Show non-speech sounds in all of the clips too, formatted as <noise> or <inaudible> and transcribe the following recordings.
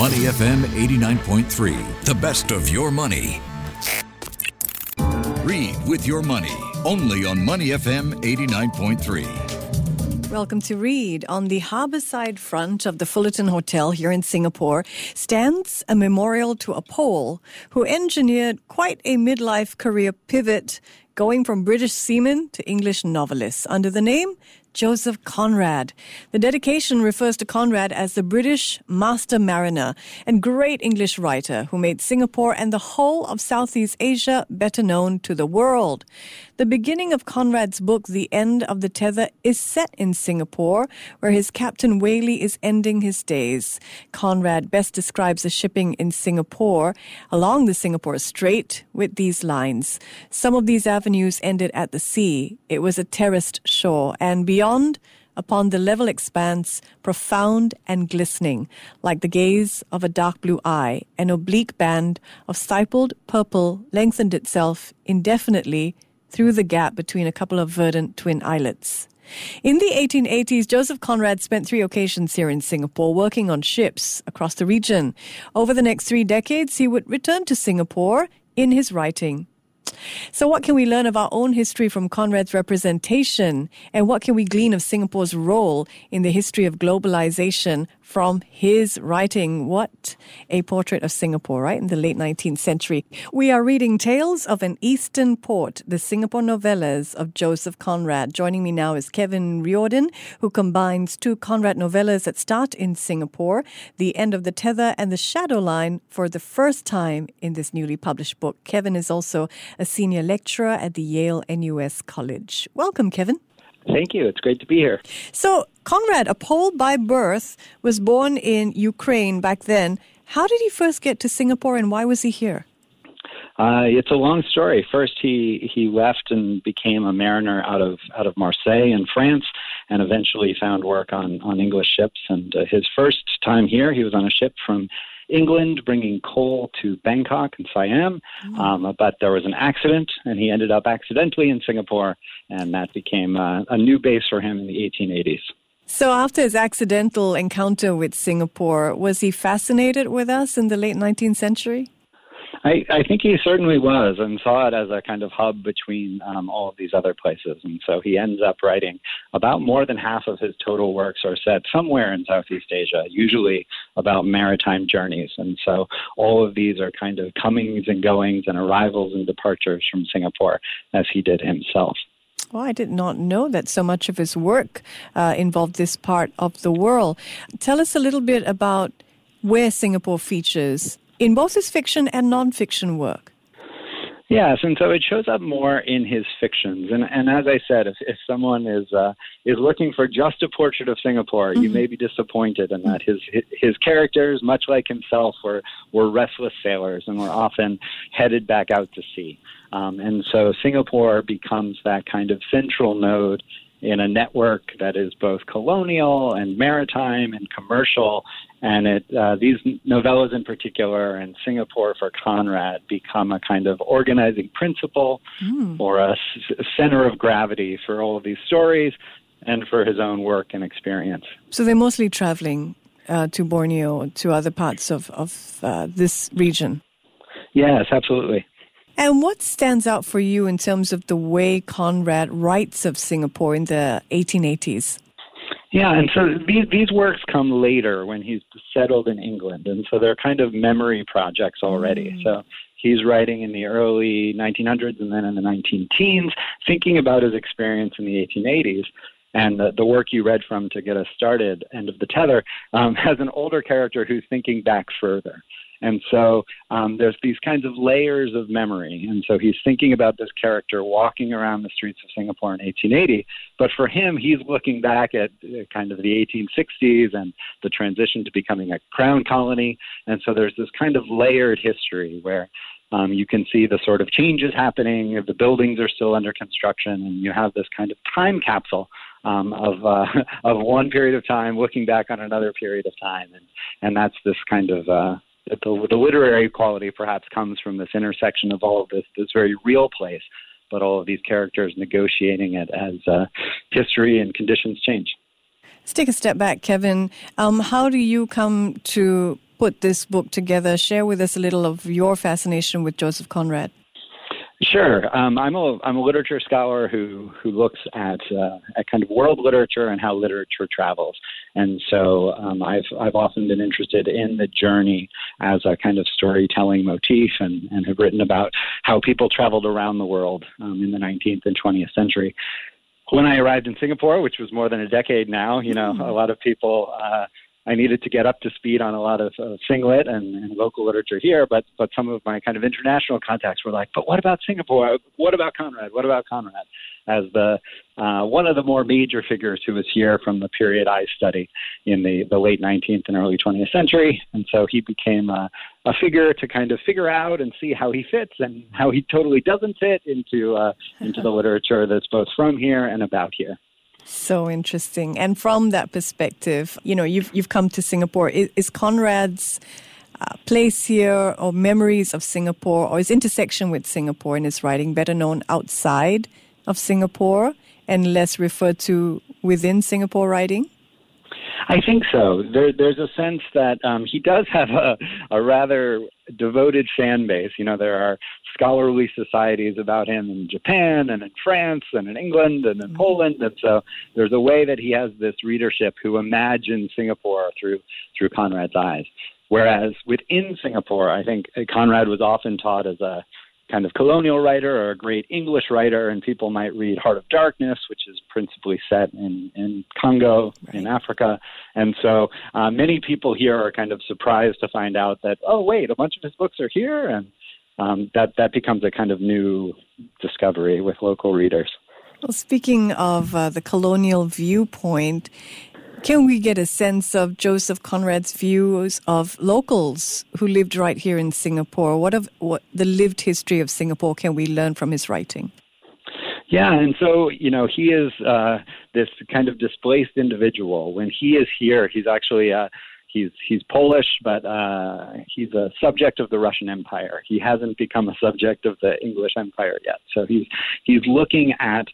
Money FM 89.3, the best of your money. Read with your money, only on Money FM 89.3. Welcome to Read. On the harborside front of the Fullerton Hotel here in Singapore stands a memorial to a Pole who engineered quite a midlife career pivot, going from British seaman to English novelist under the name Joseph Conrad. The dedication refers to Conrad as the British master mariner and great English writer who made Singapore and the whole of Southeast Asia better known to the world. The beginning of Conrad's book, The End of the Tether, is set in Singapore, where his captain Whalley is ending his days. Conrad best describes the shipping in Singapore along the Singapore Strait with these lines. Some of these avenues ended at the sea. It was a terraced shore, and beyond, upon the level expanse, profound and glistening, like the gaze of a dark blue eye, an oblique band of stippled purple lengthened itself indefinitely through the gap between a couple of verdant twin islets. In the 1880s, Joseph Conrad spent three occasions here in Singapore working on ships across the region. Over the next three decades, he would return to Singapore in his writing. So, what can we learn of our own history from Conrad's representation? And what can we glean of Singapore's role in the history of globalization from his writing? What a portrait of Singapore, right, in the late 19th century. We are reading Tales of an Eastern Port, the Singapore novellas of Joseph Conrad. Joining me now is Kevin Riordan, who combines two Conrad novellas that start in Singapore, The End of the Tether and The Shadow Line, for the first time in this newly published book. Kevin is also a senior lecturer at the Yale NUS College. Welcome, Kevin. Thank you. It's great to be here. So, Conrad, a Pole by birth, was born in Ukraine back then. How did he first get to Singapore and why was he here? Uh, it's a long story. First, he he left and became a mariner out of out of Marseille in France, and eventually found work on on English ships. And uh, his first time here, he was on a ship from England, bringing coal to Bangkok and Siam. Mm. Um, but there was an accident, and he ended up accidentally in Singapore, and that became uh, a new base for him in the 1880s. So, after his accidental encounter with Singapore, was he fascinated with us in the late 19th century? I, I think he certainly was and saw it as a kind of hub between um, all of these other places. And so he ends up writing about more than half of his total works are set somewhere in Southeast Asia, usually about maritime journeys. And so all of these are kind of comings and goings and arrivals and departures from Singapore, as he did himself. Well, I did not know that so much of his work uh, involved this part of the world. Tell us a little bit about where Singapore features in both his fiction and nonfiction work. Yes, and so it shows up more in his fictions. And and as I said, if, if someone is uh, is looking for just a portrait of Singapore, mm-hmm. you may be disappointed in that his his characters, much like himself, were were restless sailors and were often headed back out to sea. Um, and so Singapore becomes that kind of central node in a network that is both colonial and maritime and commercial. And it, uh, these novellas in particular and Singapore for Conrad become a kind of organizing principle mm. or a center of gravity for all of these stories and for his own work and experience. So they're mostly traveling uh, to Borneo, to other parts of, of uh, this region. Yes, absolutely. And what stands out for you in terms of the way Conrad writes of Singapore in the 1880s? Yeah, and so these these works come later when he's settled in England, and so they're kind of memory projects already. Mm. So he's writing in the early 1900s and then in the 19 teens, thinking about his experience in the 1880s. And the, the work you read from to get us started, End of the Tether, um, <laughs> has an older character who's thinking back further. And so um, there's these kinds of layers of memory. And so he's thinking about this character walking around the streets of Singapore in 1880. But for him, he's looking back at uh, kind of the 1860s and the transition to becoming a crown colony. And so there's this kind of layered history where um, you can see the sort of changes happening. The buildings are still under construction, and you have this kind of time capsule um, of uh, <laughs> of one period of time looking back on another period of time, and and that's this kind of uh, the, the literary quality perhaps comes from this intersection of all of this, this very real place, but all of these characters negotiating it as uh, history and conditions change. Let's take a step back, Kevin. Um, how do you come to put this book together. Share with us a little of your fascination with Joseph Conrad. Sure. Um, I'm a I'm a literature scholar who who looks at uh, at kind of world literature and how literature travels, and so um, I've I've often been interested in the journey as a kind of storytelling motif, and and have written about how people traveled around the world um, in the 19th and 20th century. When I arrived in Singapore, which was more than a decade now, you know, a lot of people. Uh, I needed to get up to speed on a lot of uh, Singlit and, and local literature here, but but some of my kind of international contacts were like, but what about Singapore? What about Conrad? What about Conrad? As the uh, one of the more major figures who was here from the period I study in the, the late 19th and early 20th century, and so he became a, a figure to kind of figure out and see how he fits and how he totally doesn't fit into uh, into the <laughs> literature that's both from here and about here. So interesting. And from that perspective, you know, you've you've come to Singapore. Is, is Conrad's uh, place here, or memories of Singapore, or his intersection with Singapore in his writing, better known outside of Singapore and less referred to within Singapore writing? I think so. There, there's a sense that um, he does have a, a rather devoted fan base. You know, there are scholarly societies about him in Japan and in France and in England and in mm-hmm. Poland, and so there's a way that he has this readership who imagine Singapore through through Conrad's eyes. Whereas within Singapore, I think Conrad was often taught as a kind of colonial writer or a great English writer, and people might read Heart of Darkness, which is principally set in, in Congo, right. in Africa. And so uh, many people here are kind of surprised to find out that, oh, wait, a bunch of his books are here. And um, that, that becomes a kind of new discovery with local readers. Well, speaking of uh, the colonial viewpoint, can we get a sense of Joseph Conrad's views of locals who lived right here in Singapore? What of what the lived history of Singapore can we learn from his writing? Yeah, and so you know he is uh, this kind of displaced individual. When he is here, he's actually uh, he's he's Polish, but uh, he's a subject of the Russian Empire. He hasn't become a subject of the English Empire yet. So he's he's looking at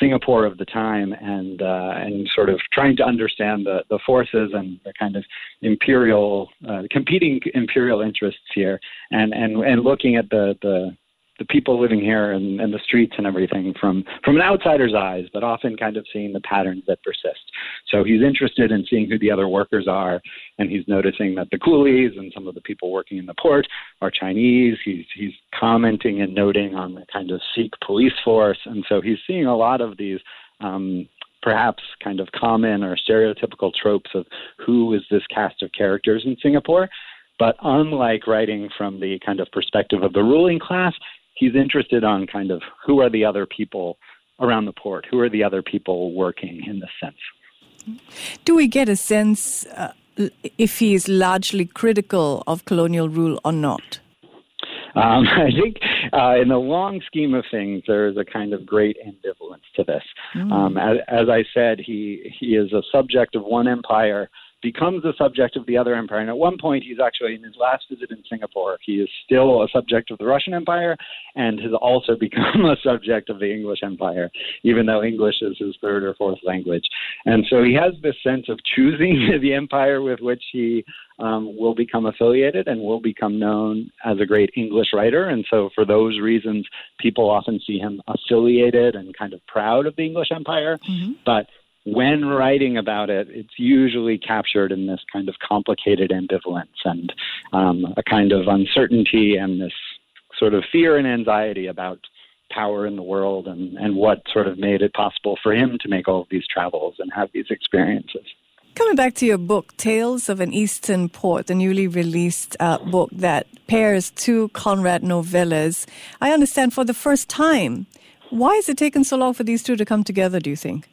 Singapore of the time and uh, and sort of trying to understand the, the forces and the kind of imperial uh, competing imperial interests here and, and, and looking at the, the the people living here and, and the streets and everything from from an outsider's eyes, but often kind of seeing the patterns that persist. So he's interested in seeing who the other workers are, and he's noticing that the coolies and some of the people working in the port are Chinese. He's he's commenting and noting on the kind of Sikh police force, and so he's seeing a lot of these. Um, perhaps kind of common or stereotypical tropes of who is this cast of characters in Singapore. But unlike writing from the kind of perspective of the ruling class, he's interested on kind of who are the other people around the port, who are the other people working in this sense. Do we get a sense uh, if he is largely critical of colonial rule or not? Um, <laughs> I think uh, in the long scheme of things, there is a kind of great ambivalence to this. Mm. Um, as, as, I said, he he is a subject of one empire becomes a subject of the other empire. And at one point, he's actually, in his last visit in Singapore, he is still a subject of the Russian Empire and has also <laughs> become a subject of the English Empire, even though English is his third or fourth language. And so he has this sense of choosing <laughs> the empire with which he um, will become affiliated and will become known as a great English writer. And so, for those reasons, people often see him affiliated and kind of proud of the English Empire. Mm-hmm. But when writing about it, it's usually captured in this kind of complicated ambivalence and um, a kind of uncertainty and this sort of fear and anxiety about power in the world and, and what sort of made it possible for him to make all of these travels and have these experiences. Coming back to your book, Tales of an Eastern Port, the newly released uh, book that pairs two Conrad novellas, I understand for the first time. Why has it taken so long for these two to come together, do you think?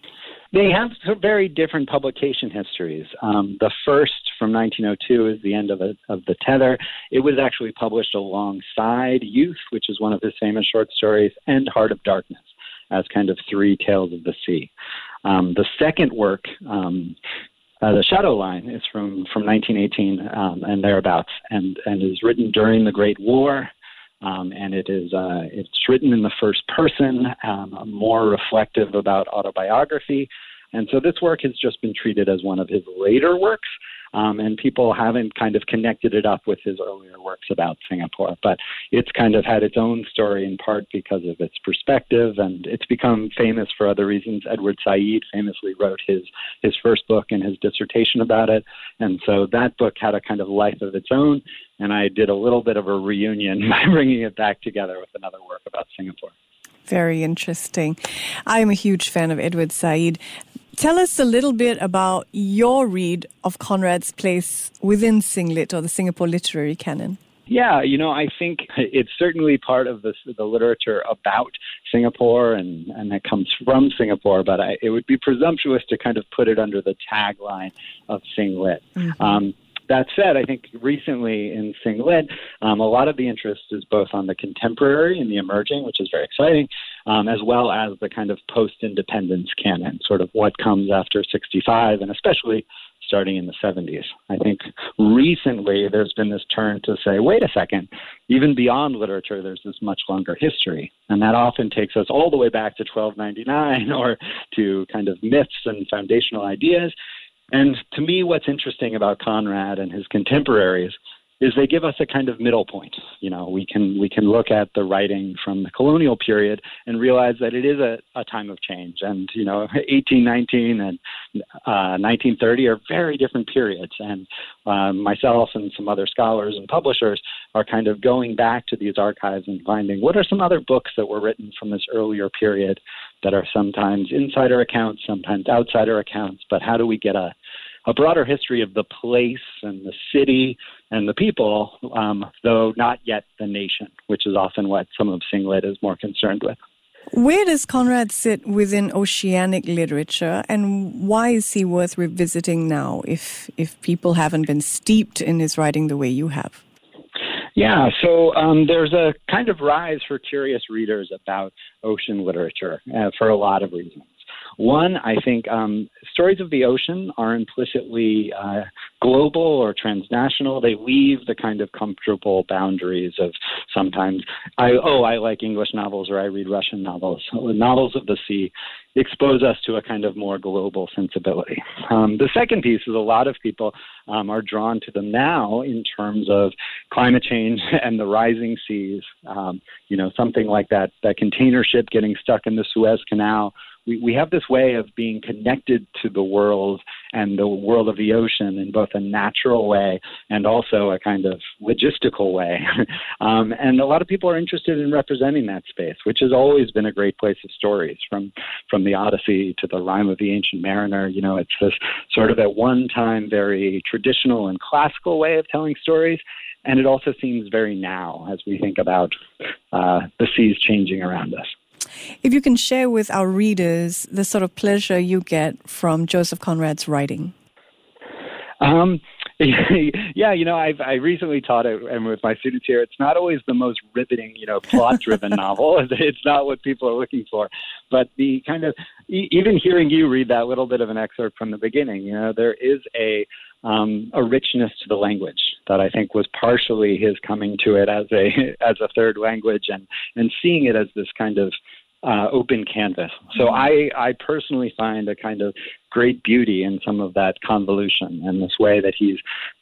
They have very different publication histories. Um, the first from 1902 is the end of, a, of the Tether. It was actually published alongside Youth, which is one of his famous short stories, and Heart of Darkness as kind of three tales of the sea. Um, the second work, um, uh, the Shadow Line, is from from 1918 um, and thereabouts, and and is written during the Great War. Um, and it is uh, it's written in the first person, um, more reflective about autobiography. And so this work has just been treated as one of his later works. Um, and people haven't kind of connected it up with his earlier works about Singapore. But it's kind of had its own story in part because of its perspective, and it's become famous for other reasons. Edward Said famously wrote his his first book and his dissertation about it, and so that book had a kind of life of its own. And I did a little bit of a reunion <laughs> by bringing it back together with another work about Singapore. Very interesting. I'm a huge fan of Edward Said. Tell us a little bit about your read of Conrad's place within Singlit or the Singapore literary canon. Yeah, you know, I think it's certainly part of the, the literature about Singapore and, and that comes from Singapore, but I, it would be presumptuous to kind of put it under the tagline of Singlit. Mm-hmm. Um, that said, I think recently in Singlit, um, a lot of the interest is both on the contemporary and the emerging, which is very exciting, um, as well as the kind of post independence canon, sort of what comes after 65, and especially starting in the 70s. I think recently there's been this turn to say, wait a second, even beyond literature, there's this much longer history. And that often takes us all the way back to 1299 <laughs> or to kind of myths and foundational ideas. And to me, what's interesting about Conrad and his contemporaries is they give us a kind of middle point. You know, we can we can look at the writing from the colonial period and realize that it is a, a time of change. And you know, <laughs> 1819 and uh, 1930 are very different periods. And uh, myself and some other scholars and publishers are kind of going back to these archives and finding what are some other books that were written from this earlier period that are sometimes insider accounts, sometimes outsider accounts. But how do we get a a broader history of the place and the city and the people, um, though not yet the nation, which is often what some of Singlit is more concerned with. Where does Conrad sit within oceanic literature, and why is he worth revisiting now if if people haven't been steeped in his writing the way you have? Yeah, so um, there's a kind of rise for curious readers about ocean literature uh, for a lot of reasons. One, I think um, stories of the ocean are implicitly uh, global or transnational. They leave the kind of comfortable boundaries of sometimes, I, oh, I like English novels or I read Russian novels. Novels of the sea expose us to a kind of more global sensibility. Um, the second piece is a lot of people um, are drawn to them now in terms of climate change <laughs> and the rising seas. Um, you know, something like that, that container ship getting stuck in the Suez Canal we, we have this way of being connected to the world and the world of the ocean in both a natural way and also a kind of logistical way. <laughs> um, and a lot of people are interested in representing that space, which has always been a great place of stories from, from the Odyssey to the Rime of the Ancient Mariner. You know, it's this sort of at one time very traditional and classical way of telling stories. And it also seems very now as we think about uh, the seas changing around us. If you can share with our readers the sort of pleasure you get from Joseph Conrad's writing. Um, <laughs> yeah, you know, I've I recently taught it, and with my students here, it's not always the most riveting, you know, plot-driven <laughs> novel. <laughs> It's not what people are looking for, but the kind of even hearing you read that little bit of an excerpt from the beginning, you know, there is a um, a richness to the language that I think was partially his coming to it as a as a third language and and seeing it as this kind of uh, open canvas. So mm-hmm. I, I personally find a kind of great beauty in some of that convolution and this way that he's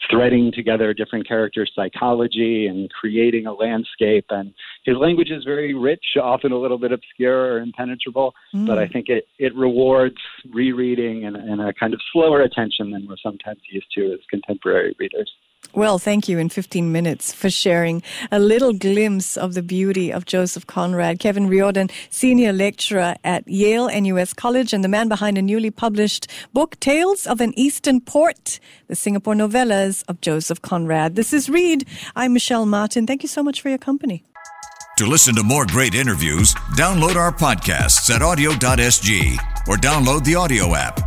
threading together different characters' psychology and creating a landscape. And his language is very rich, often a little bit obscure or impenetrable, mm. but I think it, it rewards rereading and, and a kind of slower attention than we're sometimes used to as contemporary readers. Well, thank you in 15 minutes for sharing a little glimpse of the beauty of Joseph Conrad. Kevin Riordan, senior lecturer at Yale NUS College and the man behind a newly published book, Tales of an Eastern Port, the Singapore novellas of Joseph Conrad. This is Read. I'm Michelle Martin. Thank you so much for your company. To listen to more great interviews, download our podcasts at awedio.sg or download the AWEDIO app.